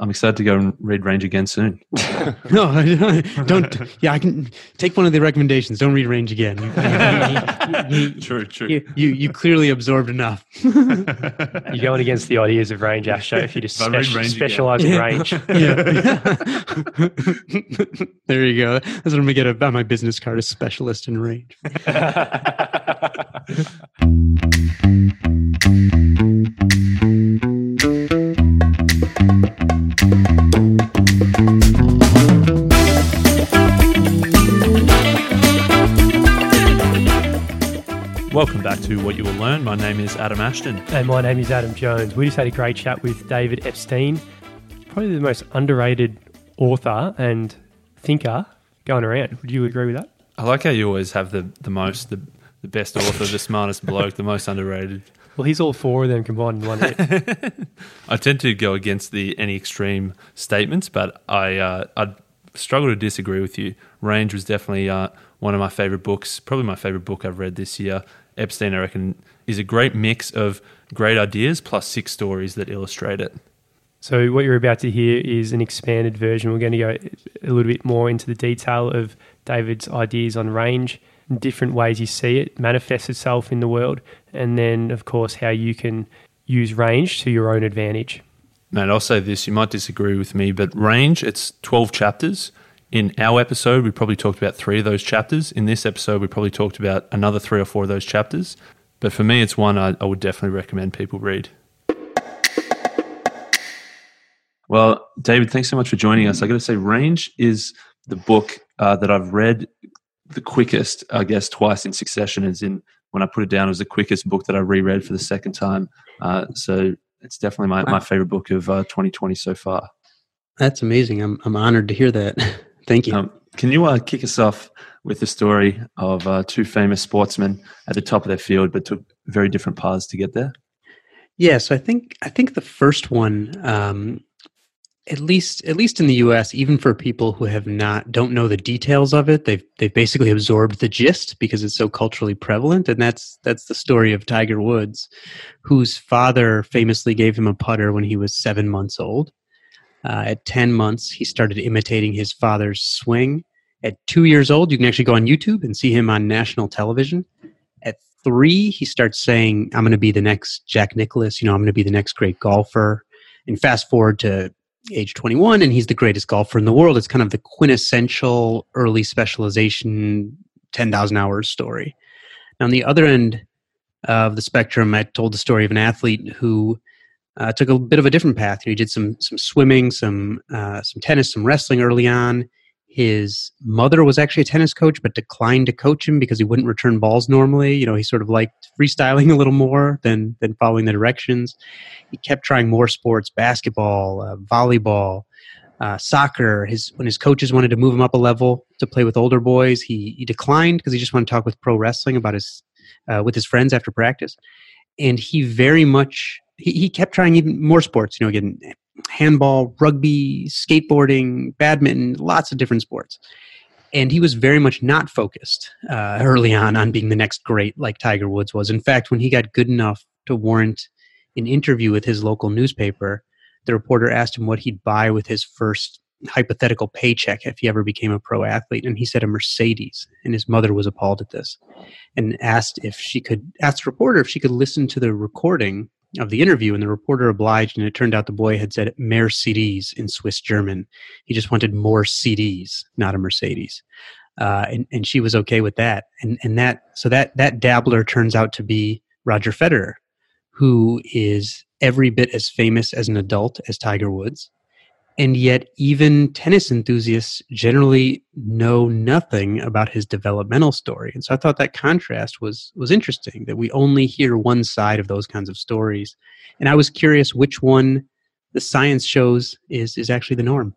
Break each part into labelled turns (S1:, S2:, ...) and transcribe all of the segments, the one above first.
S1: I'm excited to go and read Range again soon.
S2: no, don't. Yeah, I can take one of the recommendations. Don't read Range again.
S1: You, you, you, true, true.
S2: You, you clearly absorbed enough.
S3: You're going against the ideas of Range, Asho, if you just spe- specialize in Range.
S2: Yeah. there you go. That's what I'm gonna get about my business card: a specialist in Range.
S1: Welcome back to What You Will Learn. My name is Adam Ashton.
S3: And my name is Adam Jones. We just had a great chat with David Epstein, probably the most underrated author and thinker going around. Would you agree with that?
S1: I like how you always have the, the most, the, the best author, the smartest bloke, the most underrated.
S3: Well, he's all four of them combined in one hit.
S1: I tend to go against the any extreme statements, but I uh, I struggle to disagree with you. Range was definitely uh, one of my favorite books, probably my favorite book I've read this year. Epstein, I reckon, is a great mix of great ideas plus six stories that illustrate it.
S3: So, what you're about to hear is an expanded version. We're going to go a little bit more into the detail of David's ideas on range, and different ways you see it manifests itself in the world, and then, of course, how you can use range to your own advantage.
S1: Man, I'll say this, you might disagree with me, but range, it's 12 chapters. In our episode, we probably talked about three of those chapters. In this episode, we probably talked about another three or four of those chapters. But for me, it's one I, I would definitely recommend people read. Well, David, thanks so much for joining us. I got to say, Range is the book uh, that I've read the quickest, I guess, twice in succession. As in, when I put it down, it was the quickest book that I reread for the second time. Uh, so it's definitely my, my favorite book of uh, 2020 so far.
S2: That's amazing. I'm, I'm honored to hear that. Thank you. Um,
S1: can you uh, kick us off with the story of uh, two famous sportsmen at the top of their field, but took very different paths to get there?
S2: Yeah, so I think I think the first one, um, at least at least in the U.S., even for people who have not don't know the details of it, they've they've basically absorbed the gist because it's so culturally prevalent, and that's that's the story of Tiger Woods, whose father famously gave him a putter when he was seven months old uh, at 10 months, he started imitating his father's swing. At two years old, you can actually go on YouTube and see him on national television. At three, he starts saying, I'm going to be the next Jack Nicklaus, you know, I'm going to be the next great golfer. And fast forward to age 21, and he's the greatest golfer in the world. It's kind of the quintessential early specialization 10,000 hours story. Now, on the other end of the spectrum, I told the story of an athlete who uh, took a bit of a different path. You know, he did some some swimming, some uh, some tennis, some wrestling early on. His mother was actually a tennis coach, but declined to coach him because he wouldn't return balls normally. You know, he sort of liked freestyling a little more than than following the directions. He kept trying more sports: basketball, uh, volleyball, uh, soccer. His when his coaches wanted to move him up a level to play with older boys, he he declined because he just wanted to talk with pro wrestling about his uh, with his friends after practice. And he very much he, he kept trying even more sports, you know, again, handball, rugby, skateboarding, badminton, lots of different sports. And he was very much not focused uh, early on on being the next great like Tiger Woods was. In fact, when he got good enough to warrant an interview with his local newspaper, the reporter asked him what he'd buy with his first hypothetical paycheck if he ever became a pro athlete and he said a mercedes and his mother was appalled at this and asked if she could ask the reporter if she could listen to the recording of the interview, and the reporter obliged, and it turned out the boy had said "mehr CDs" in Swiss German. He just wanted more CDs, not a Mercedes, uh, and and she was okay with that. And and that so that that dabbler turns out to be Roger Federer, who is every bit as famous as an adult as Tiger Woods and yet even tennis enthusiasts generally know nothing about his developmental story. And so i thought that contrast was was interesting that we only hear one side of those kinds of stories. And i was curious which one the science shows is is actually the norm.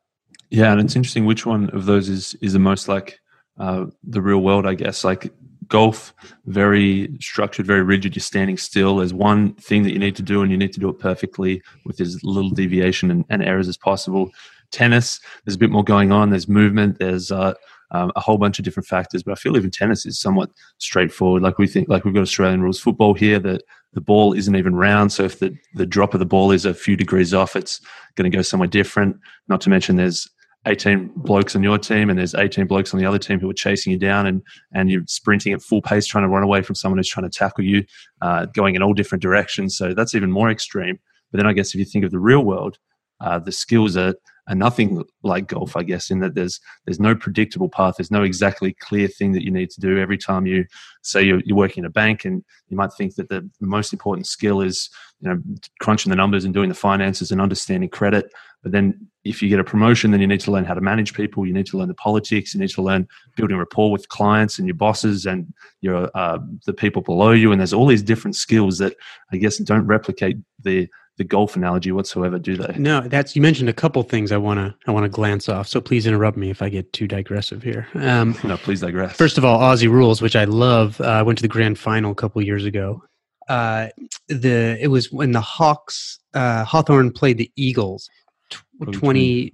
S1: Yeah and it's interesting which one of those is is the most like uh, the real world i guess. Like golf very structured very rigid you're standing still there's one thing that you need to do and you need to do it perfectly with as little deviation and, and errors as possible tennis, there's a bit more going on. There's movement. There's uh, um, a whole bunch of different factors. But I feel even tennis is somewhat straightforward. Like we think, like we've got Australian rules football here that the ball isn't even round. So if the, the drop of the ball is a few degrees off, it's going to go somewhere different. Not to mention there's 18 blokes on your team and there's 18 blokes on the other team who are chasing you down and, and you're sprinting at full pace trying to run away from someone who's trying to tackle you, uh, going in all different directions. So that's even more extreme. But then I guess if you think of the real world, uh, the skills are, are nothing like golf, I guess, in that there's there's no predictable path. There's no exactly clear thing that you need to do every time you say you're, you're working in a bank, and you might think that the, most important skill is you know crunching the numbers and doing the finances and understanding credit. But then if you get a promotion, then you need to learn how to manage people. You need to learn the politics. You need to learn building rapport with clients and your bosses and your uh, the people below you. And there's all these different skills that I guess don't replicate the the golf analogy whatsoever, do they?
S2: No, that's you mentioned a couple things I want to I want to glance off. So please interrupt me if I get too digressive here.
S1: Um, no, please digress.
S2: First of all, Aussie rules, which I love. Uh, I went to the grand final a couple years ago. Uh, the it was when the Hawks uh, Hawthorn played the Eagles. Tw- 20,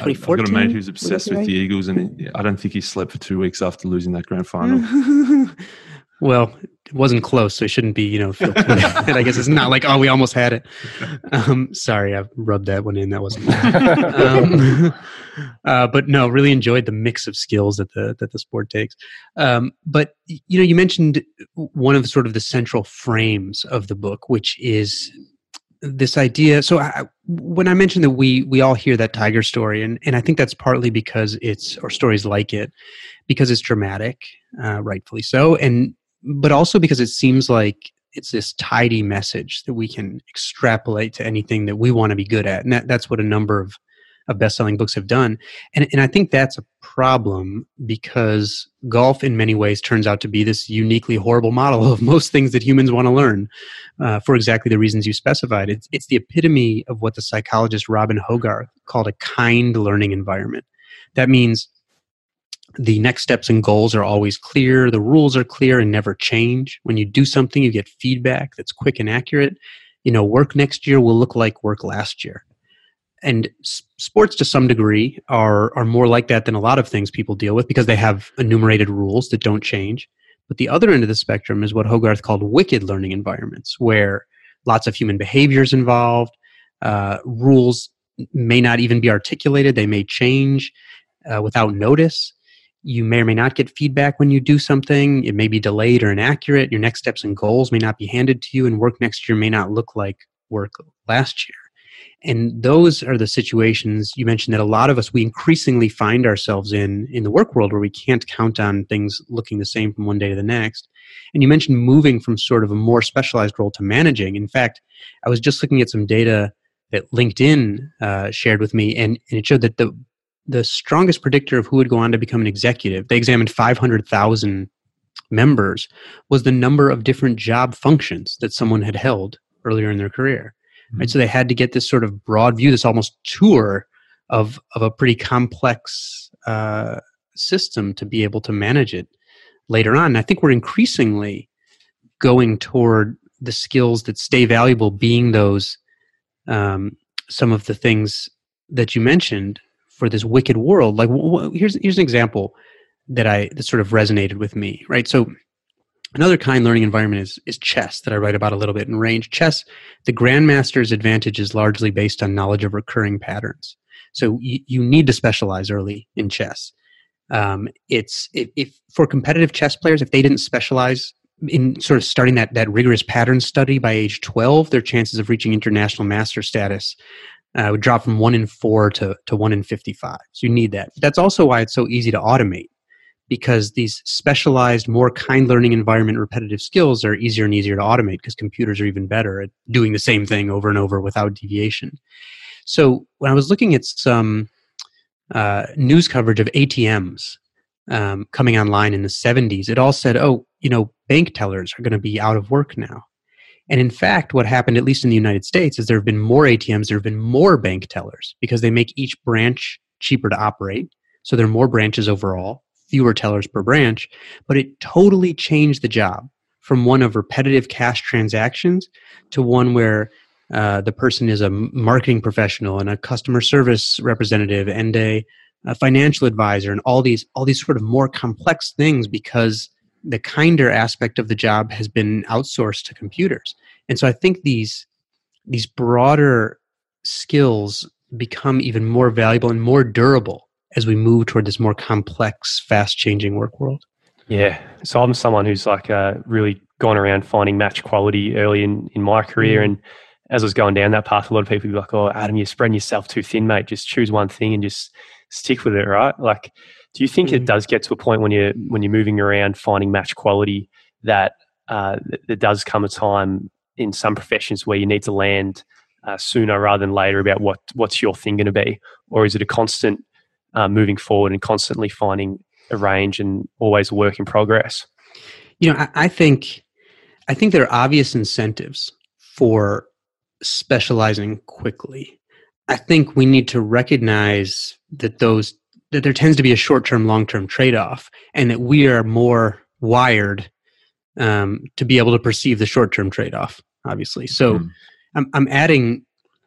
S2: 2014? I've
S1: got a mate who's obsessed with the Eagles, and I don't think he slept for two weeks after losing that grand final.
S2: well, it wasn't close, so it shouldn't be, you know, I guess it's not like, oh, we almost had it. Um, sorry, I rubbed that one in. That wasn't. um, uh, but no, really enjoyed the mix of skills that the that the sport takes. Um, but you know, you mentioned one of sort of the central frames of the book, which is this idea. So I, when I mentioned that we we all hear that tiger story, and and I think that's partly because it's or stories like it because it's dramatic, uh, rightfully so, and but also because it seems like it's this tidy message that we can extrapolate to anything that we want to be good at. And that, that's what a number of, of best-selling books have done. And, and I think that's a problem because golf in many ways turns out to be this uniquely horrible model of most things that humans want to learn uh, for exactly the reasons you specified. It's, it's the epitome of what the psychologist Robin Hogarth called a kind learning environment. That means the next steps and goals are always clear the rules are clear and never change. When you do something you get feedback that's quick and accurate. You know work next year will look like work last year. And sports to some degree are are more like that than a lot of things people deal with because they have enumerated rules that don't change. But the other end of the spectrum is what hogarth called wicked learning environments where lots of human behaviors involved uh, rules may not even be articulated they may change uh, without notice you may or may not get feedback when you do something. It may be delayed or inaccurate. Your next steps and goals may not be handed to you, and work next year may not look like work last year. And those are the situations you mentioned that a lot of us, we increasingly find ourselves in in the work world where we can't count on things looking the same from one day to the next. And you mentioned moving from sort of a more specialized role to managing. In fact, I was just looking at some data that LinkedIn uh, shared with me, and, and it showed that the the strongest predictor of who would go on to become an executive, they examined 500,000 members, was the number of different job functions that someone had held earlier in their career. Mm-hmm. Right, so they had to get this sort of broad view, this almost tour of of a pretty complex uh, system to be able to manage it later on. And I think we're increasingly going toward the skills that stay valuable, being those um, some of the things that you mentioned for this wicked world. Like wh- here's here's an example that i that sort of resonated with me right? So another kind learning environment is is chess that i write about a little bit in range. Chess the grandmaster's advantage is largely based on knowledge of recurring patterns. So you, you need to specialize early in chess. Um, it's if, if for competitive chess players if they didn't specialize in sort of starting that that rigorous pattern study by age 12 their chances of reaching international master status uh, would drop from one in four to, to one in 55. So you need that. That's also why it's so easy to automate because these specialized, more kind learning environment repetitive skills are easier and easier to automate because computers are even better at doing the same thing over and over without deviation. So when I was looking at some uh, news coverage of ATMs um, coming online in the 70s, it all said, oh, you know, bank tellers are going to be out of work now. And in fact, what happened, at least in the United States, is there have been more ATMs, there have been more bank tellers because they make each branch cheaper to operate. So there are more branches overall, fewer tellers per branch, but it totally changed the job from one of repetitive cash transactions to one where uh, the person is a marketing professional and a customer service representative and a, a financial advisor and all these all these sort of more complex things because the kinder aspect of the job has been outsourced to computers and so i think these these broader skills become even more valuable and more durable as we move toward this more complex fast changing work world
S3: yeah so i'm someone who's like uh, really gone around finding match quality early in, in my career mm. and as I was going down that path, a lot of people be like, "Oh, Adam, you're spreading yourself too thin, mate. Just choose one thing and just stick with it, right?" Like, do you think mm. it does get to a point when you're when you're moving around finding match quality that uh, there does come a time in some professions where you need to land uh, sooner rather than later about what what's your thing going to be, or is it a constant uh, moving forward and constantly finding a range and always a work in progress?
S2: You know, I, I think I think there are obvious incentives for specializing quickly. I think we need to recognize that those that there tends to be a short term, long term trade off, and that we are more wired um, to be able to perceive the short term trade off. Obviously, so mm. I'm, I'm adding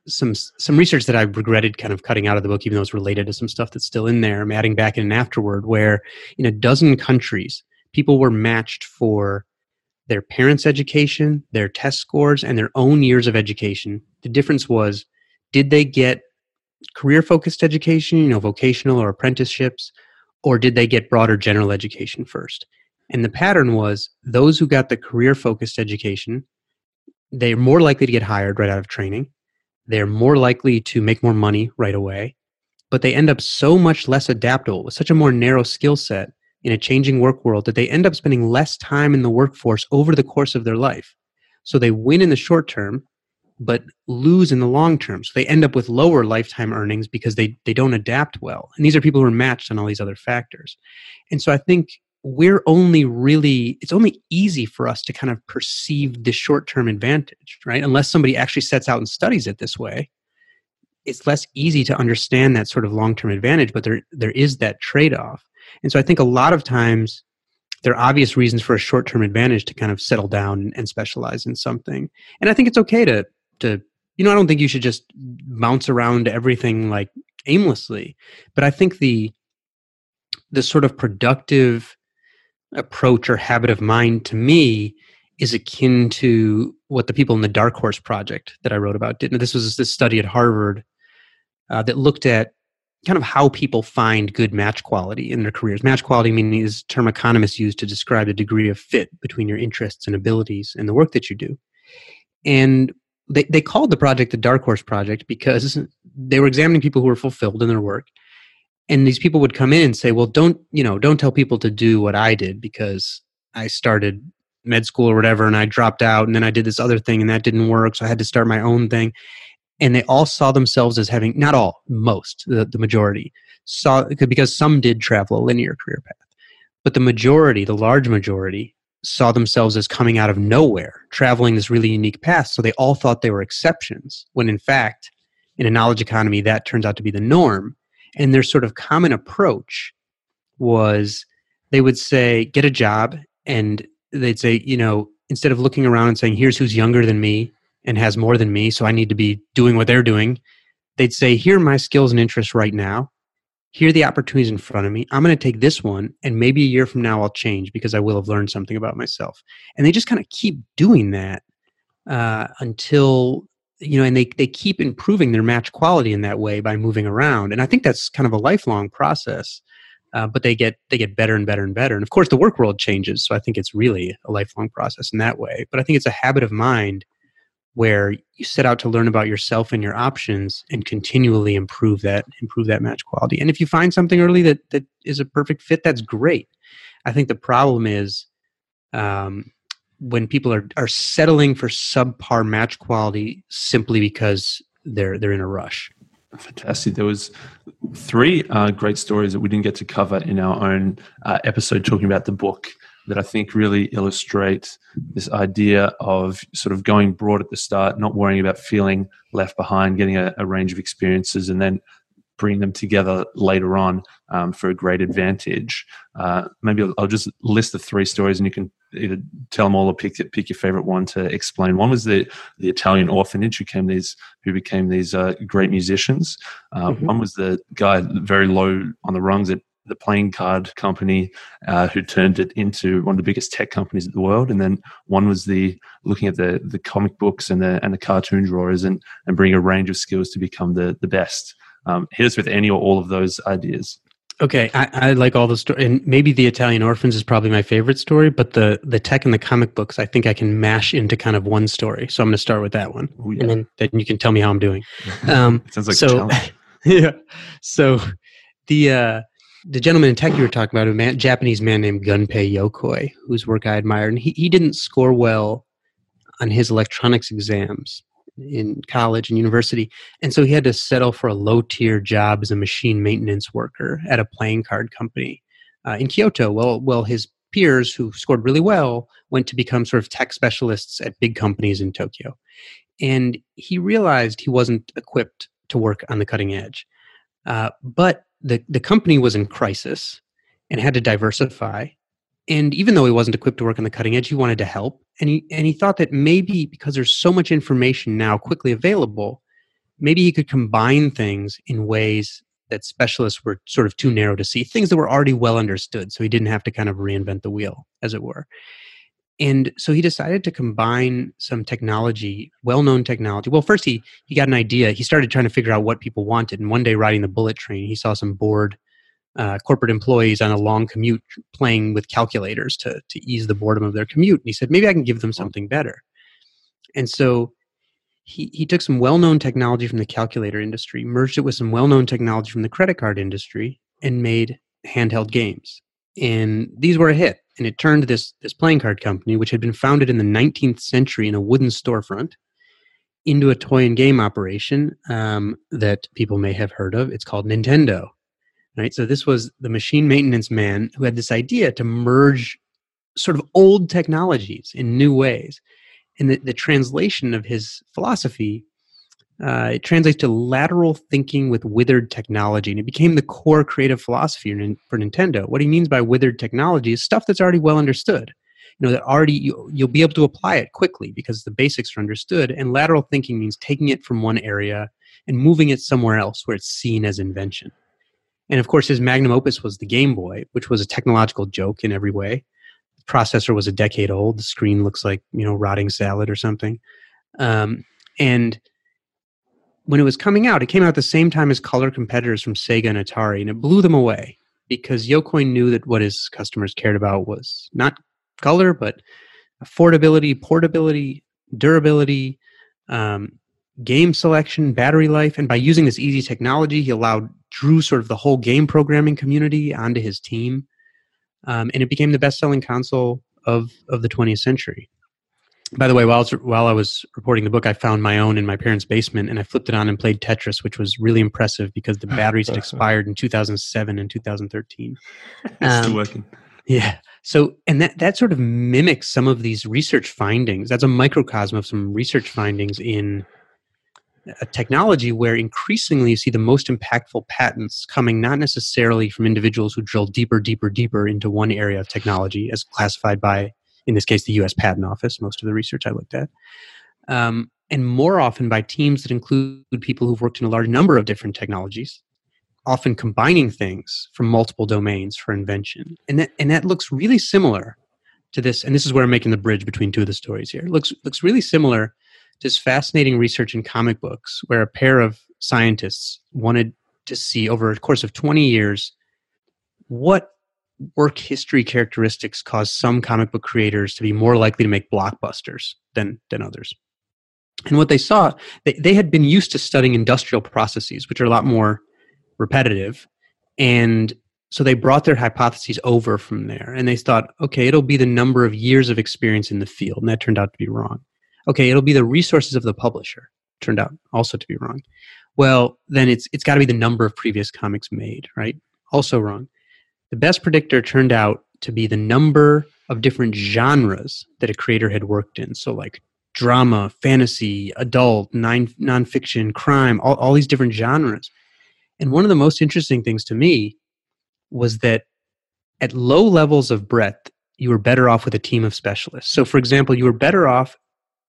S2: some some research that I've regretted kind of cutting out of the book, even though it's related to some stuff that's still in there. I'm adding back in an afterword, where in a dozen countries, people were matched for their parents' education, their test scores, and their own years of education. The difference was did they get career focused education, you know, vocational or apprenticeships, or did they get broader general education first? And the pattern was those who got the career focused education, they're more likely to get hired right out of training. They're more likely to make more money right away, but they end up so much less adaptable with such a more narrow skill set in a changing work world that they end up spending less time in the workforce over the course of their life. So they win in the short term, but lose in the long term. So they end up with lower lifetime earnings because they, they don't adapt well. And these are people who are matched on all these other factors. And so I think we're only really, it's only easy for us to kind of perceive the short term advantage, right? Unless somebody actually sets out and studies it this way. It's less easy to understand that sort of long term advantage, but there there is that trade off. And so I think a lot of times there are obvious reasons for a short term advantage to kind of settle down and specialize in something. And I think it's okay to to you know, I don't think you should just bounce around everything like aimlessly. But I think the the sort of productive approach or habit of mind to me is akin to what the people in the Dark Horse Project that I wrote about did. This was this study at Harvard uh, that looked at kind of how people find good match quality in their careers. Match quality meaning is term economists use to describe the degree of fit between your interests and abilities and the work that you do. And they, they called the project the Dark Horse Project because they were examining people who were fulfilled in their work. And these people would come in and say, well, don't, you know, don't tell people to do what I did because I started med school or whatever and I dropped out and then I did this other thing and that didn't work. So I had to start my own thing and they all saw themselves as having not all most the, the majority saw because some did travel a linear career path but the majority the large majority saw themselves as coming out of nowhere traveling this really unique path so they all thought they were exceptions when in fact in a knowledge economy that turns out to be the norm and their sort of common approach was they would say get a job and they'd say you know instead of looking around and saying here's who's younger than me and has more than me, so I need to be doing what they're doing. They'd say, Here are my skills and interests right now. Here are the opportunities in front of me. I'm going to take this one, and maybe a year from now I'll change because I will have learned something about myself. And they just kind of keep doing that uh, until you know, and they they keep improving their match quality in that way by moving around. And I think that's kind of a lifelong process. Uh, but they get they get better and better and better. And of course, the work world changes, so I think it's really a lifelong process in that way. But I think it's a habit of mind where you set out to learn about yourself and your options and continually improve that improve that match quality. And if you find something early that that is a perfect fit that's great. I think the problem is um, when people are are settling for subpar match quality simply because they're they're in a rush.
S1: Fantastic. There was three uh, great stories that we didn't get to cover in our own uh, episode talking about the book that I think really illustrate this idea of sort of going broad at the start, not worrying about feeling left behind, getting a, a range of experiences, and then bring them together later on um, for a great advantage. Uh, maybe I'll, I'll, just list the three stories, and you can either tell them all or pick pick your favorite one to explain. One was the the Italian orphanage who came these who became these uh, great musicians. Uh, mm-hmm. One was the guy very low on the rungs at the playing card company uh, who turned it into one of the biggest tech companies in the world. And then one was the looking at the the comic books and the and the cartoon drawers and and bring a range of skills to become the the best. Um, hit us with any or all of those ideas.
S2: Okay, I, I like all the story, and maybe the Italian orphans is probably my favorite story. But the the tech and the comic books, I think I can mash into kind of one story. So I'm going to start with that one, Ooh, yeah. and then then you can tell me how I'm doing.
S1: Um, Sounds like so.
S2: yeah. So the uh, the gentleman in tech you were talking about, a man, Japanese man named Gunpei Yokoi, whose work I admired, and he he didn't score well on his electronics exams in college and university. And so he had to settle for a low tier job as a machine maintenance worker at a playing card company uh, in Kyoto. Well, well, his peers who scored really well went to become sort of tech specialists at big companies in Tokyo. And he realized he wasn't equipped to work on the cutting edge. Uh, but the, the company was in crisis and had to diversify. And even though he wasn't equipped to work on the cutting edge he wanted to help. And he and he thought that maybe because there's so much information now quickly available maybe he could combine things in ways that specialists were sort of too narrow to see things that were already well understood so he didn't have to kind of reinvent the wheel as it were and so he decided to combine some technology well-known technology well first he he got an idea he started trying to figure out what people wanted and one day riding the bullet train he saw some bored uh, corporate employees on a long commute playing with calculators to, to ease the boredom of their commute. And he said, maybe I can give them something better. And so he, he took some well known technology from the calculator industry, merged it with some well known technology from the credit card industry, and made handheld games. And these were a hit. And it turned this, this playing card company, which had been founded in the 19th century in a wooden storefront, into a toy and game operation um, that people may have heard of. It's called Nintendo right? So this was the machine maintenance man who had this idea to merge sort of old technologies in new ways. And the, the translation of his philosophy uh, it translates to lateral thinking with withered technology, and it became the core creative philosophy for Nintendo. What he means by withered technology is stuff that's already well understood. You know that already you, you'll be able to apply it quickly because the basics are understood. And lateral thinking means taking it from one area and moving it somewhere else where it's seen as invention. And of course, his magnum opus was the Game Boy, which was a technological joke in every way. The processor was a decade old. The screen looks like you know rotting salad or something. Um, and when it was coming out, it came out at the same time as color competitors from Sega and Atari, and it blew them away because Yokoi knew that what his customers cared about was not color, but affordability, portability, durability, um, game selection, battery life, and by using this easy technology, he allowed drew sort of the whole game programming community onto his team, um, and it became the best-selling console of of the 20th century. By the way, while I, was, while I was reporting the book, I found my own in my parents' basement, and I flipped it on and played Tetris, which was really impressive because the batteries had expired in 2007 and 2013.
S1: Um, still working.
S2: Yeah. So, and that that sort of mimics some of these research findings. That's a microcosm of some research findings in a technology where increasingly you see the most impactful patents coming not necessarily from individuals who drill deeper, deeper, deeper into one area of technology as classified by, in this case, the US Patent Office, most of the research I looked at, um, and more often by teams that include people who've worked in a large number of different technologies, often combining things from multiple domains for invention. And that, and that looks really similar to this, and this is where I'm making the bridge between two of the stories here. It looks, looks really similar to this fascinating research in comic books where a pair of scientists wanted to see over a course of 20 years what work history characteristics cause some comic book creators to be more likely to make blockbusters than than others and what they saw they, they had been used to studying industrial processes which are a lot more repetitive and so they brought their hypotheses over from there and they thought okay it'll be the number of years of experience in the field and that turned out to be wrong okay, it'll be the resources of the publisher. Turned out also to be wrong. Well, then it's it's got to be the number of previous comics made, right? Also wrong. The best predictor turned out to be the number of different genres that a creator had worked in. So like drama, fantasy, adult, non nonfiction, crime, all, all these different genres. And one of the most interesting things to me was that at low levels of breadth, you were better off with a team of specialists. So, for example, you were better off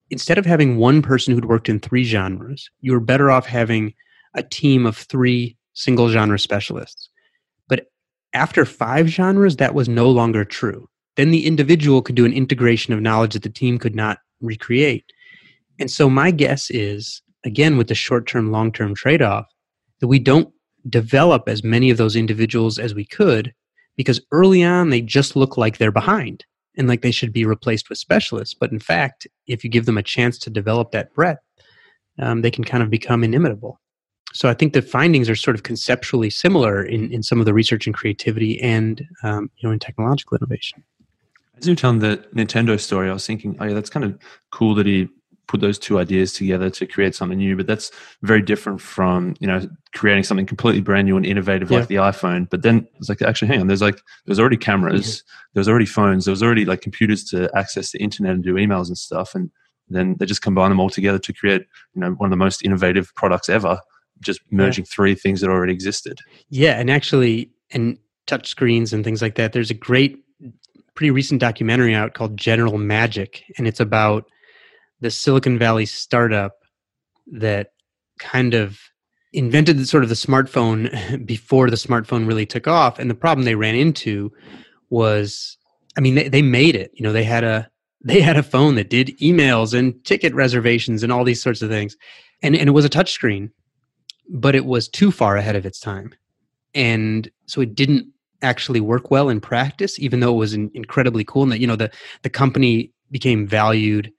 S2: instead of having one person who'd worked in three genres, you were better off having a team of three single genre specialists. After five genres, that was no longer true. Then the individual could do an integration of knowledge that the team could not recreate. And so, my guess is, again, with the short term, long term trade off, that we don't develop as many of those individuals as we could because early on they just look like they're behind and like they should be replaced with specialists. But in fact, if you give them a chance to develop that breadth, um, they can kind of become inimitable. So I think the findings are sort of conceptually similar in, in some of the research and creativity and um, you know in technological innovation.
S1: As you were telling the Nintendo story, I was thinking, oh yeah, that's kind of cool that he put those two ideas together to create something new. But that's very different from you know creating something completely brand new and innovative yeah. like the iPhone. But then it's like actually, hang on, there's like there's already cameras, mm-hmm. there's already phones, there was already like computers to access the internet and do emails and stuff, and then they just combine them all together to create you know one of the most innovative products ever. Just merging yeah. three things that already existed.
S2: Yeah, and actually, and touch screens and things like that. There's a great, pretty recent documentary out called General Magic, and it's about the Silicon Valley startup that kind of invented the, sort of the smartphone before the smartphone really took off. And the problem they ran into was, I mean, they, they made it. You know, they had a they had a phone that did emails and ticket reservations and all these sorts of things, and and it was a touchscreen, but it was too far ahead of its time, and so it didn't actually work well in practice, even though it was incredibly cool. And that you know the the company became valued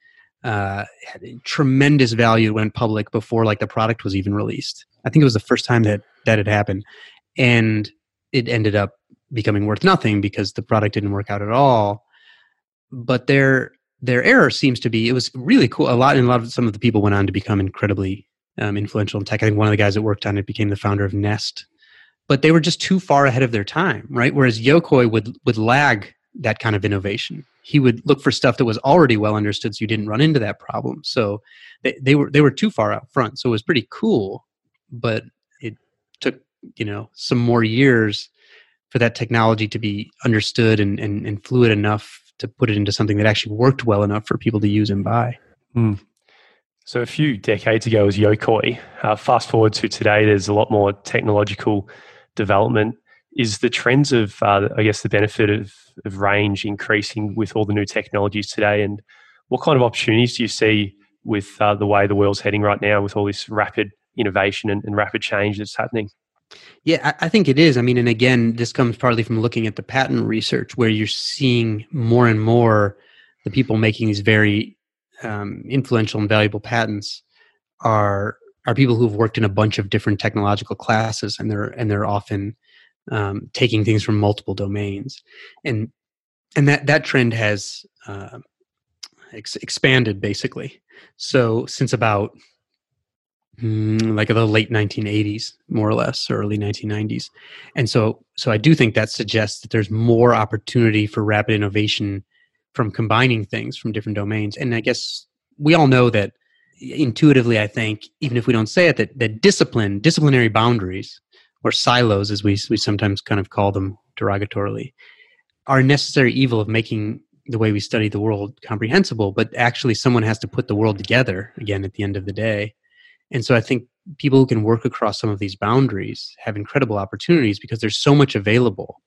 S2: uh, tremendous value went public before like the product was even released. I think it was the first time that that had happened, and it ended up becoming worth nothing because the product didn't work out at all. But their their error seems to be it was really cool. A lot and a lot of some of the people went on to become incredibly um, influential in tech. I think one of the guys that worked on it became the founder of Nest. But they were just too far ahead of their time, right? Whereas Yokoi would would lag that kind of innovation he would look for stuff that was already well understood so you didn't run into that problem so they, they were they were too far out front so it was pretty cool but it took you know some more years for that technology to be understood and, and, and fluid enough to put it into something that actually worked well enough for people to use and buy
S3: mm. So a few decades ago was yokoi uh, fast forward to today there's a lot more technological development is the trends of uh, i guess the benefit of of range increasing with all the new technologies today? And what kind of opportunities do you see with uh, the way the world's heading right now with all this rapid innovation and, and rapid change that's happening?
S2: Yeah, I, I think it is. I mean, and again, this comes partly from looking at the patent research where you're seeing more and more the people making these very um, influential and valuable patents are are people who've worked in a bunch of different technological classes and they're and they're often um, taking things from multiple domains, and and that that trend has uh, ex- expanded basically. So since about mm, like the late 1980s, more or less, or early 1990s, and so so I do think that suggests that there's more opportunity for rapid innovation from combining things from different domains. And I guess we all know that intuitively, I think, even if we don't say it, that, that discipline, disciplinary boundaries or silos, as we, we sometimes kind of call them derogatorily, are a necessary evil of making the way we study the world comprehensible. But actually, someone has to put the world together again at the end of the day. And so I think people who can work across some of these boundaries have incredible opportunities because there's so much available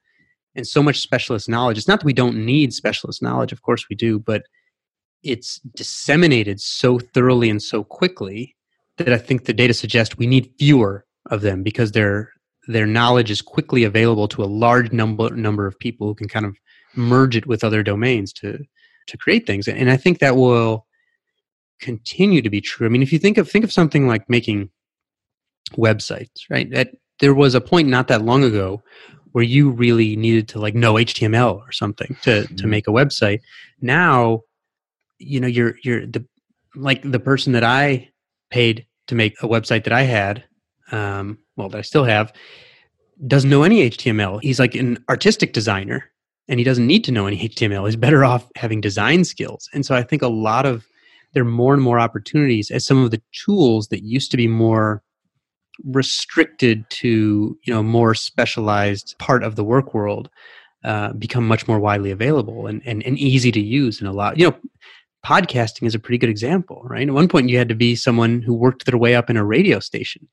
S2: and so much specialist knowledge. It's not that we don't need specialist knowledge, of course we do, but it's disseminated so thoroughly and so quickly that I think the data suggest we need fewer of them because they're their knowledge is quickly available to a large number number of people who can kind of merge it with other domains to to create things. And i think that will continue to be true. I mean if you think of think of something like making websites right? That there was a point not that long ago where you really needed to like know html or something to to mm-hmm. make a website now you know you're you're the like the person that i paid to make a website that i had um, well, that I still have, doesn't know any HTML. He's like an artistic designer and he doesn't need to know any HTML. He's better off having design skills. And so I think a lot of there are more and more opportunities as some of the tools that used to be more restricted to you know more specialized part of the work world uh, become much more widely available and, and, and easy to use and a lot you know podcasting is a pretty good example right? At one point you had to be someone who worked their way up in a radio station.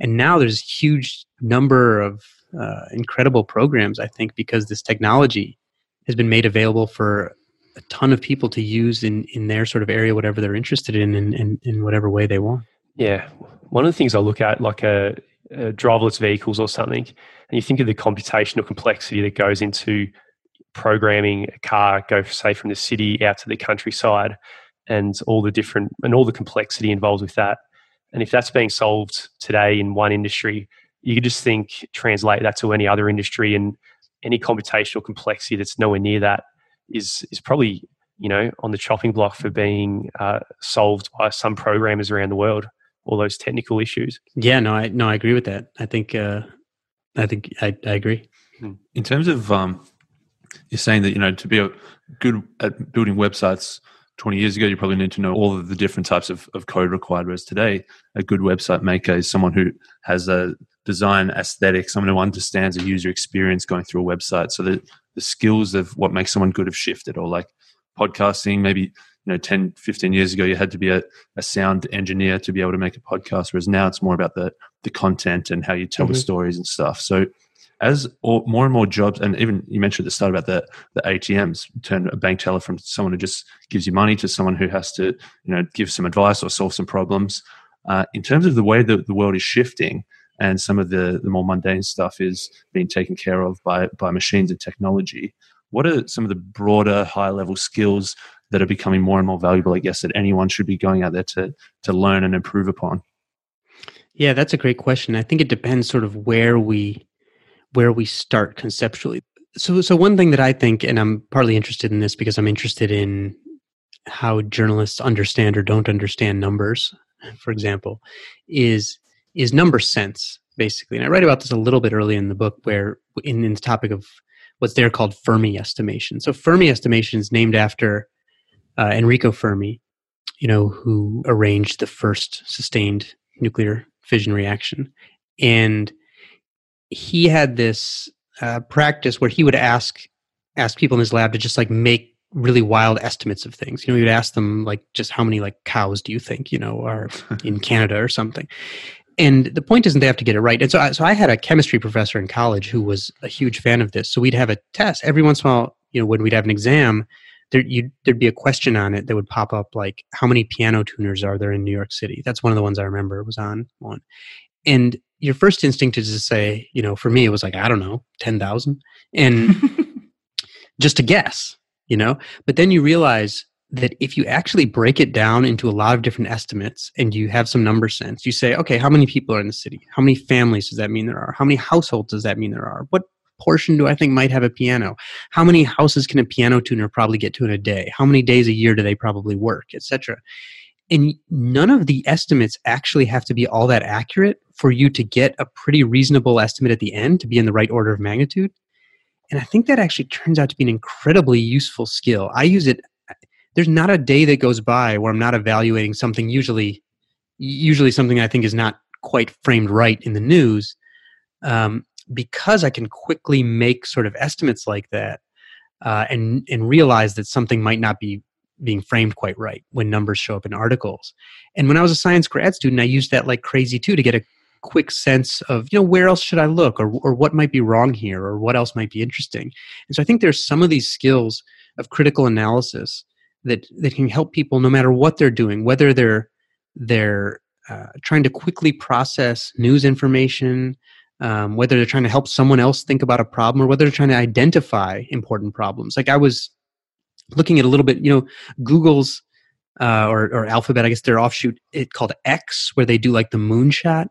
S2: And now there's a huge number of uh, incredible programs i think because this technology has been made available for a ton of people to use in in their sort of area whatever they're interested in and in, in, in whatever way they want
S3: yeah one of the things i look at like a, a driverless vehicles or something and you think of the computational complexity that goes into programming a car go say from the city out to the countryside and all the different and all the complexity involved with that and if that's being solved today in one industry you could just think translate that to any other industry and any computational complexity that's nowhere near that is is probably you know on the chopping block for being uh, solved by some programmers around the world. All those technical issues.
S2: Yeah, no, I no, I agree with that. I think uh, I think I, I agree.
S1: Hmm. In terms of um, you're saying that you know to be a good at building websites 20 years ago, you probably need to know all of the different types of, of code required. Whereas today, a good website maker is someone who has a design aesthetic, someone who understands a user experience going through a website. So that the skills of what makes someone good have shifted. Or like podcasting, maybe you know 10, 15 years ago, you had to be a, a sound engineer to be able to make a podcast. Whereas now it's more about the the content and how you tell mm-hmm. the stories and stuff. So as all, more and more jobs, and even you mentioned at the start about the the ATMs, turn a bank teller from someone who just gives you money to someone who has to you know give some advice or solve some problems. Uh, in terms of the way that the world is shifting, and some of the, the more mundane stuff is being taken care of by, by machines and technology. What are some of the broader, high level skills that are becoming more and more valuable, I guess, that anyone should be going out there to, to learn and improve upon?
S2: Yeah, that's a great question. I think it depends sort of where we where we start conceptually. So so one thing that I think and I'm partly interested in this because I'm interested in how journalists understand or don't understand numbers, for example, is is number sense basically and i write about this a little bit early in the book where in, in the topic of what's there called fermi estimation. So fermi estimation is named after uh, enrico fermi you know who arranged the first sustained nuclear fission reaction. And he had this uh, practice where he would ask ask people in his lab to just like make really wild estimates of things. You know, he would ask them like just how many like cows do you think, you know, are in Canada or something and the point isn't they have to get it right. And so, I, so I had a chemistry professor in college who was a huge fan of this. So we'd have a test every once in a while. You know, when we'd have an exam, there you there'd be a question on it that would pop up like, "How many piano tuners are there in New York City?" That's one of the ones I remember was on one. And your first instinct is to say, you know, for me it was like I don't know, ten thousand, and just to guess, you know. But then you realize that if you actually break it down into a lot of different estimates and you have some number sense, you say, okay, how many people are in the city? How many families does that mean there are? How many households does that mean there are? What portion do I think might have a piano? How many houses can a piano tuner probably get to in a day? How many days a year do they probably work, etc. And none of the estimates actually have to be all that accurate for you to get a pretty reasonable estimate at the end to be in the right order of magnitude. And I think that actually turns out to be an incredibly useful skill. I use it there's not a day that goes by where I'm not evaluating something usually usually something I think is not quite framed right in the news um, because I can quickly make sort of estimates like that uh, and and realize that something might not be being framed quite right when numbers show up in articles. And when I was a science grad student, I used that like crazy too to get a quick sense of you know where else should I look or or what might be wrong here or what else might be interesting. And so I think there's some of these skills of critical analysis that that can help people no matter what they're doing, whether they're they're uh, trying to quickly process news information, um, whether they're trying to help someone else think about a problem, or whether they're trying to identify important problems. Like I was looking at a little bit, you know, Google's uh, or, or Alphabet, I guess their offshoot, it called X, where they do like the moonshot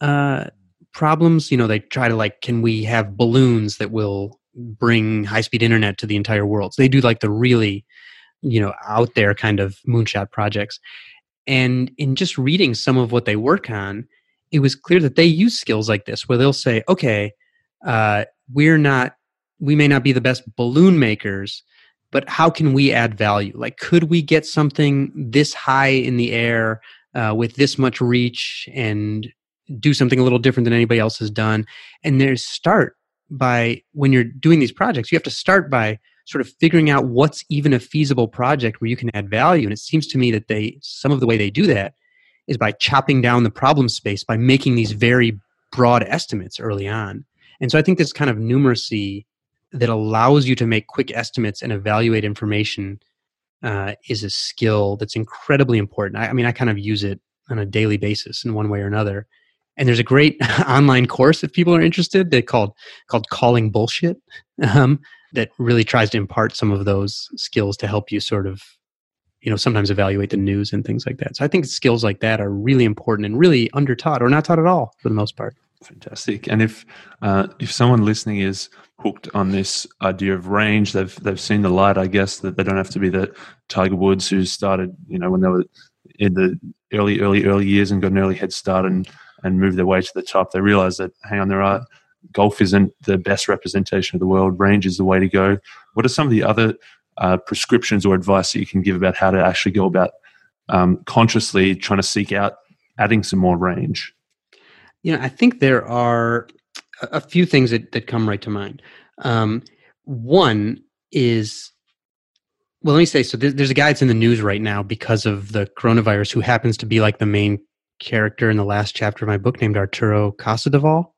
S2: uh, problems. You know, they try to like, can we have balloons that will bring high speed internet to the entire world? So they do like the really you know out there kind of moonshot projects and in just reading some of what they work on it was clear that they use skills like this where they'll say okay uh, we're not we may not be the best balloon makers but how can we add value like could we get something this high in the air uh, with this much reach and do something a little different than anybody else has done. And there's start by when you're doing these projects, you have to start by sort of figuring out what's even a feasible project where you can add value. And it seems to me that they some of the way they do that is by chopping down the problem space by making these very broad estimates early on. And so I think this kind of numeracy that allows you to make quick estimates and evaluate information uh, is a skill that's incredibly important. I, I, mean, I kind of use it on a daily basis in one way or another. And there's a great online course if people are interested. They called called Calling Bullshit um, that really tries to impart some of those skills to help you sort of, you know, sometimes evaluate the news and things like that. So I think skills like that are really important and really under taught or not taught at all for the most part.
S1: Fantastic. And if uh, if someone listening is hooked on this idea of range, they've they've seen the light. I guess that they don't have to be the Tiger Woods who started, you know, when they were in the early, early, early years and got an early head start and and move their way to the top. They realize that hang on, there are golf isn't the best representation of the world. Range is the way to go. What are some of the other uh, prescriptions or advice that you can give about how to actually go about um, consciously trying to seek out adding some more range?
S2: You know, I think there are a few things that, that come right to mind. Um, one is, well, let me say so. There's, there's a guy that's in the news right now because of the coronavirus who happens to be like the main character in the last chapter of my book named Arturo Casadevall.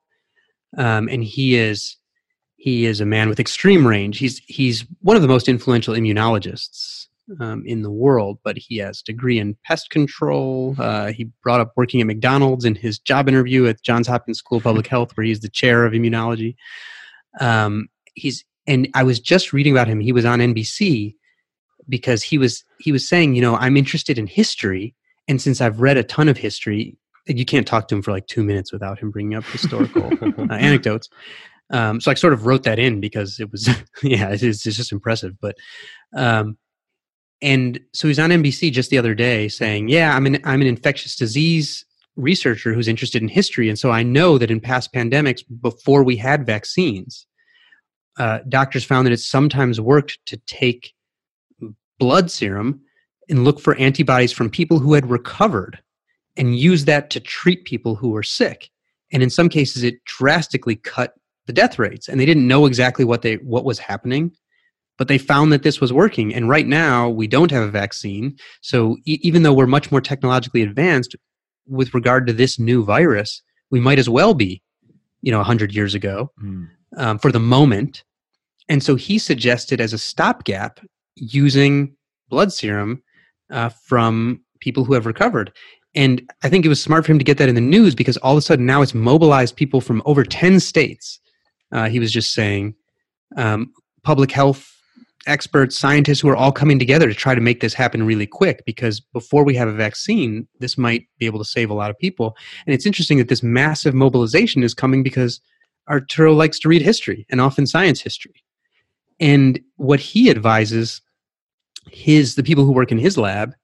S2: Um, and he is he is a man with extreme range. He's he's one of the most influential immunologists um, in the world, but he has a degree in pest control. Uh, he brought up working at McDonald's in his job interview at Johns Hopkins School of Public Health, where he's the chair of immunology. Um, he's and I was just reading about him. He was on NBC because he was he was saying, you know, I'm interested in history, and since I've read a ton of history, you can't talk to him for like two minutes without him bringing up historical uh, anecdotes. Um, so I sort of wrote that in because it was, yeah, it's, it's just impressive. But um, and so he's on NBC just the other day saying, "Yeah, I'm an I'm an infectious disease researcher who's interested in history, and so I know that in past pandemics, before we had vaccines, uh, doctors found that it sometimes worked to take blood serum and look for antibodies from people who had recovered, and use that to treat people who were sick. And in some cases, it drastically cut the death rates, and they didn't know exactly what they what was happening." but they found that this was working. And right now, we don't have a vaccine. So e- even though we're much more technologically advanced with regard to this new virus, we might as well be, you know, 100 years ago mm. um, for the moment. And so he suggested as a stopgap using blood serum uh, from people who have recovered. And I think it was smart for him to get that in the news because all of a sudden now it's mobilized people from over 10 states. Uh, he was just saying um, public health experts, scientists who are all coming together to try to make this happen really quick because before we have a vaccine, this might be able to save a lot of people. And it's interesting that this massive mobilization is coming because Arturo likes to read history and often science history. And what he advises his the people who work in his lab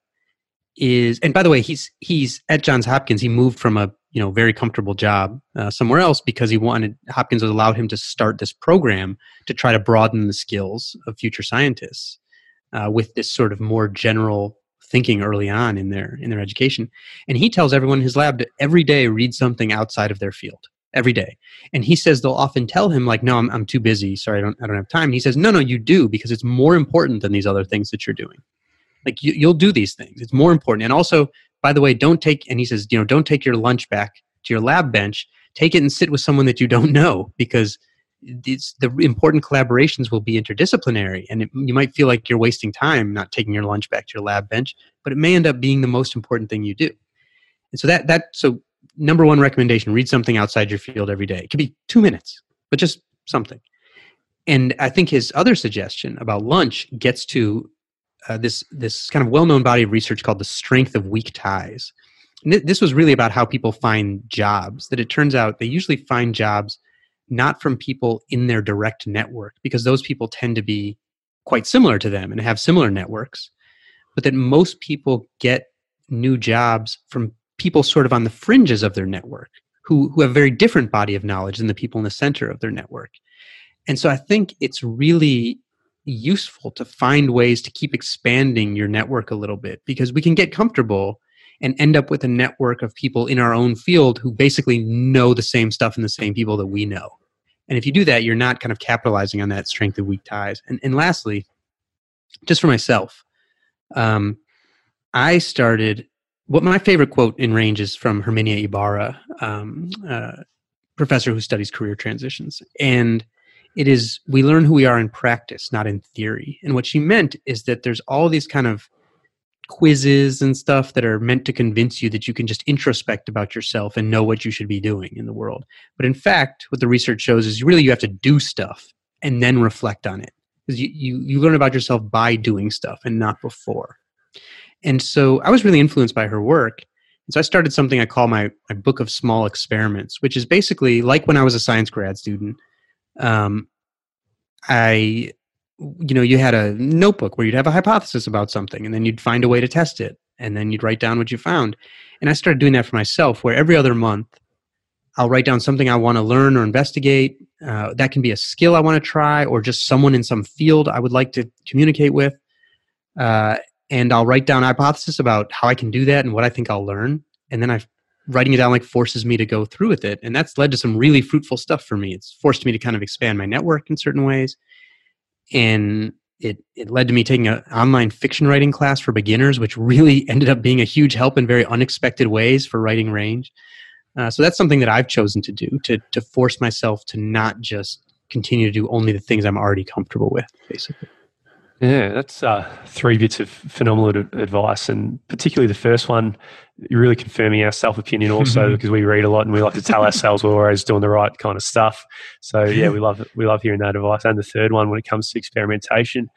S2: is and by the way he's he's at Johns Hopkins. He moved from a you know very comfortable job uh, somewhere else because he wanted Hopkins allowed him to start this program to try to broaden the skills of future scientists uh, with this sort of more general thinking early on in their in their education. And he tells everyone in his lab to every day read something outside of their field every day and he says they'll often tell him like no I'm, I'm too busy sorry I don't, I don't have time and he says no no you do because it's more important than these other things that you're doing like you, you'll do these things it's more important and also by the way, don't take, and he says, you know, don't take your lunch back to your lab bench. Take it and sit with someone that you don't know because these, the important collaborations will be interdisciplinary. And it, you might feel like you're wasting time not taking your lunch back to your lab bench, but it may end up being the most important thing you do. And so that, that, so number one recommendation read something outside your field every day. It could be two minutes, but just something. And I think his other suggestion about lunch gets to uh, this this kind of well known body of research called the strength of weak ties. Th- this was really about how people find jobs. That it turns out they usually find jobs not from people in their direct network because those people tend to be quite similar to them and have similar networks, but that most people get new jobs from people sort of on the fringes of their network who who have a very different body of knowledge than the people in the center of their network. And so I think it's really useful to find ways to keep expanding your network a little bit because we can get comfortable and end up with a network of people in our own field who basically know the same stuff and the same people that we know. And if you do that, you're not kind of capitalizing on that strength of weak ties. And, and lastly, just for myself, um, I started. What my favorite quote in range is from Herminia Ibarra, um, uh, professor who studies career transitions, and it is we learn who we are in practice, not in theory. And what she meant is that there's all these kind of quizzes and stuff that are meant to convince you that you can just introspect about yourself and know what you should be doing in the world. But in fact, what the research shows is really you have to do stuff and then reflect on it. Because you, you, you learn about yourself by doing stuff and not before. And so I was really influenced by her work. And so I started something I call my, my book of small experiments, which is basically like when I was a science grad student. Um, I you know you had a notebook where you'd have a hypothesis about something and then you'd find a way to test it and then you'd write down what you found and i started doing that for myself where every other month i'll write down something i want to learn or investigate uh, that can be a skill i want to try or just someone in some field i would like to communicate with uh, and i'll write down hypothesis about how i can do that and what i think i'll learn and then i writing it down like forces me to go through with it and that's led to some really fruitful stuff for me it's forced me to kind of expand my network in certain ways and it, it led to me taking an online fiction writing class for beginners, which really ended up being a huge help in very unexpected ways for writing range. Uh, so that's something that I've chosen to do to to force myself to not just continue to do only the things I'm already comfortable with, basically.
S3: Yeah, that's uh, three bits of phenomenal advice, and particularly the first one, you're really confirming our self opinion also because we read a lot and we like to tell ourselves we're always doing the right kind of stuff. So yeah, we love we love hearing that advice. And the third one, when it comes to experimentation,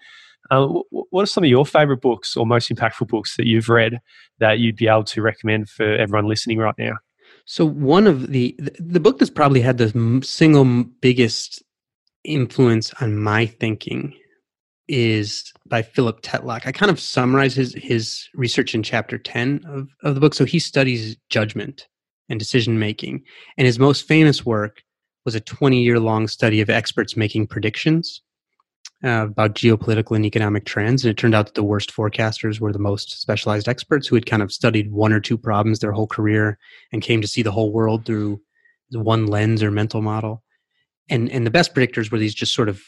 S3: uh, what are some of your favorite books or most impactful books that you've read that you'd be able to recommend for everyone listening right now?
S2: So one of the the book that's probably had the single biggest influence on my thinking is by Philip Tetlock. I kind of summarize his his research in chapter 10 of, of the book. So he studies judgment and decision making. And his most famous work was a 20 year long study of experts making predictions uh, about geopolitical and economic trends. And it turned out that the worst forecasters were the most specialized experts who had kind of studied one or two problems their whole career and came to see the whole world through one lens or mental model. And, and the best predictors were these just sort of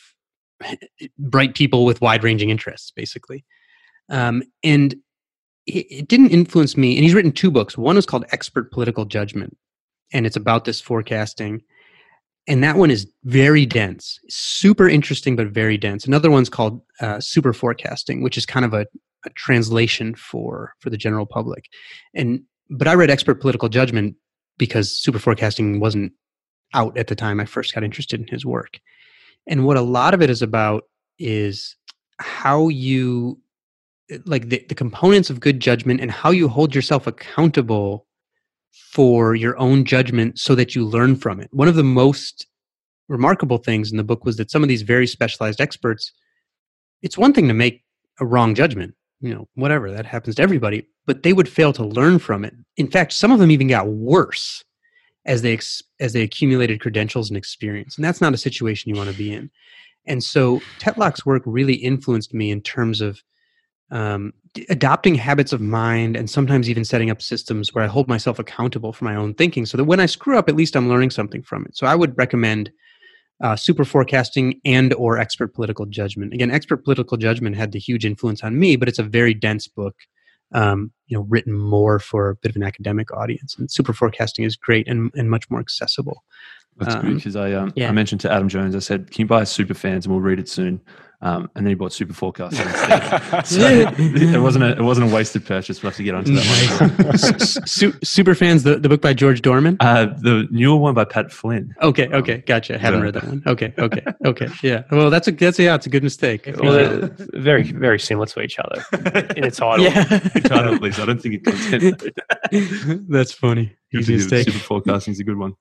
S2: bright people with wide ranging interests, basically. Um, and it, it didn't influence me. And he's written two books. One is called Expert Political Judgment, and it's about this forecasting. And that one is very dense, super interesting, but very dense. Another one's called uh, Super Forecasting, which is kind of a, a translation for for the general public. And but I read Expert Political Judgment because super forecasting wasn't out at the time I first got interested in his work. And what a lot of it is about is how you like the, the components of good judgment and how you hold yourself accountable for your own judgment so that you learn from it. One of the most remarkable things in the book was that some of these very specialized experts, it's one thing to make a wrong judgment, you know, whatever, that happens to everybody, but they would fail to learn from it. In fact, some of them even got worse as they as they accumulated credentials and experience and that's not a situation you want to be in. And so tetlock's work really influenced me in terms of um, adopting habits of mind and sometimes even setting up systems where i hold myself accountable for my own thinking so that when i screw up at least i'm learning something from it. So i would recommend uh, super forecasting and or expert political judgment. Again expert political judgment had the huge influence on me but it's a very dense book um, you know written more for a bit of an academic audience. And super forecasting is great and, and much more accessible.
S1: That's um, good because I um, yeah. I mentioned to Adam Jones, I said, "Can you buy Super Fans and we'll read it soon." Um, and then he bought Super Forecasting instead. so it wasn't a it wasn't a wasted purchase. We'll have to get onto that
S2: one. Super Fans, the, the book by George Dohrmann.
S1: Uh, the newer one by Pat Flynn.
S2: Okay, okay, gotcha. Haven't read that one. Okay, okay, okay. Yeah. Well, that's a that's a, yeah, it's a good mistake.
S3: Well, very very similar to each other in its title.
S1: Yeah. title, at least. I don't think it content.
S2: that's funny.
S1: Easy mistake. Super Forecasting is a good one.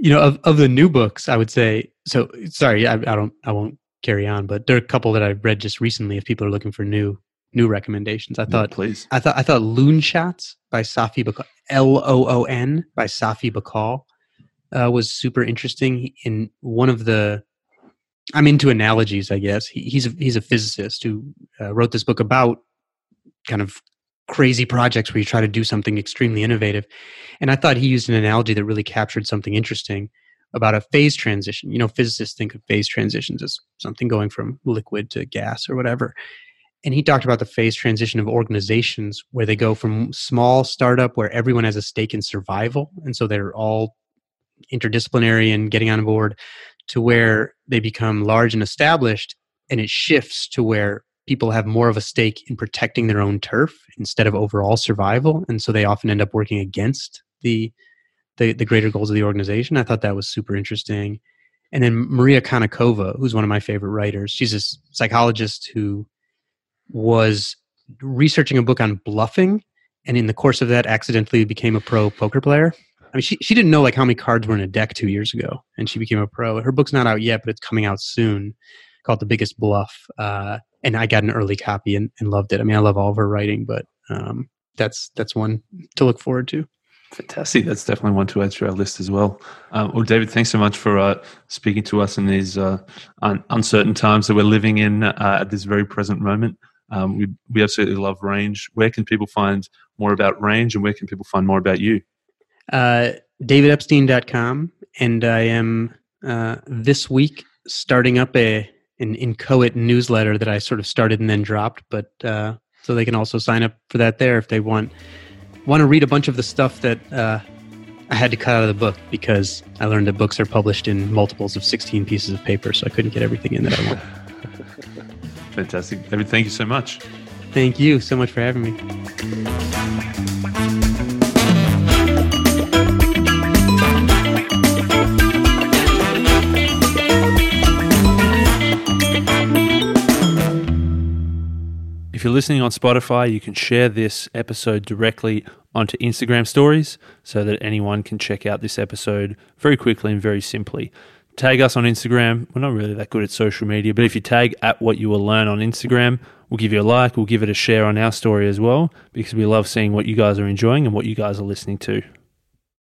S2: You know, of of the new books, I would say. So sorry, I, I don't, I won't carry on. But there are a couple that I've read just recently. If people are looking for new new recommendations, I thought,
S1: yeah, please,
S2: I thought I thought Loon Shots by Safi Bahcall, L O O N by Safi Bahcall, uh, was super interesting. In one of the, I'm into analogies, I guess. He, he's a, he's a physicist who uh, wrote this book about kind of crazy projects where you try to do something extremely innovative. And I thought he used an analogy that really captured something interesting about a phase transition. You know, physicists think of phase transitions as something going from liquid to gas or whatever. And he talked about the phase transition of organizations where they go from small startup where everyone has a stake in survival. And so they're all interdisciplinary and getting on board to where they become large and established. And it shifts to where people have more of a stake in protecting their own turf instead of overall survival. And so they often end up working against the the, the greater goals of the organization. I thought that was super interesting. And then Maria Konnikova, who's one of my favorite writers, she's a psychologist who was researching a book on bluffing, and in the course of that, accidentally became a pro poker player. I mean, she she didn't know like how many cards were in a deck two years ago, and she became a pro. Her book's not out yet, but it's coming out soon, called The Biggest Bluff. Uh, and I got an early copy and, and loved it. I mean, I love all of her writing, but um, that's that's one to look forward to.
S1: Fantastic. That's definitely one to add to our list as well. Um, well, David, thanks so much for uh, speaking to us in these uh, un- uncertain times that we're living in uh, at this very present moment. Um, we, we absolutely love Range. Where can people find more about Range and where can people find more about you?
S2: Uh, DavidEpstein.com. And I am uh, this week starting up a an inchoate newsletter that I sort of started and then dropped, but uh, so they can also sign up for that there if they want want to read a bunch of the stuff that uh, I had to cut out of the book because I learned that books are published in multiples of 16 pieces of paper, so I couldn't get everything in that I.
S1: Fantastic. David, thank you so much.
S2: Thank you so much for having me.
S1: If you're listening on Spotify, you can share this episode directly onto Instagram stories so that anyone can check out this episode very quickly and very simply. Tag us on Instagram. We're not really that good at social media, but if you tag at what you will learn on Instagram, we'll give you a like, we'll give it a share on our story as well, because we love seeing what you guys are enjoying and what you guys are listening to.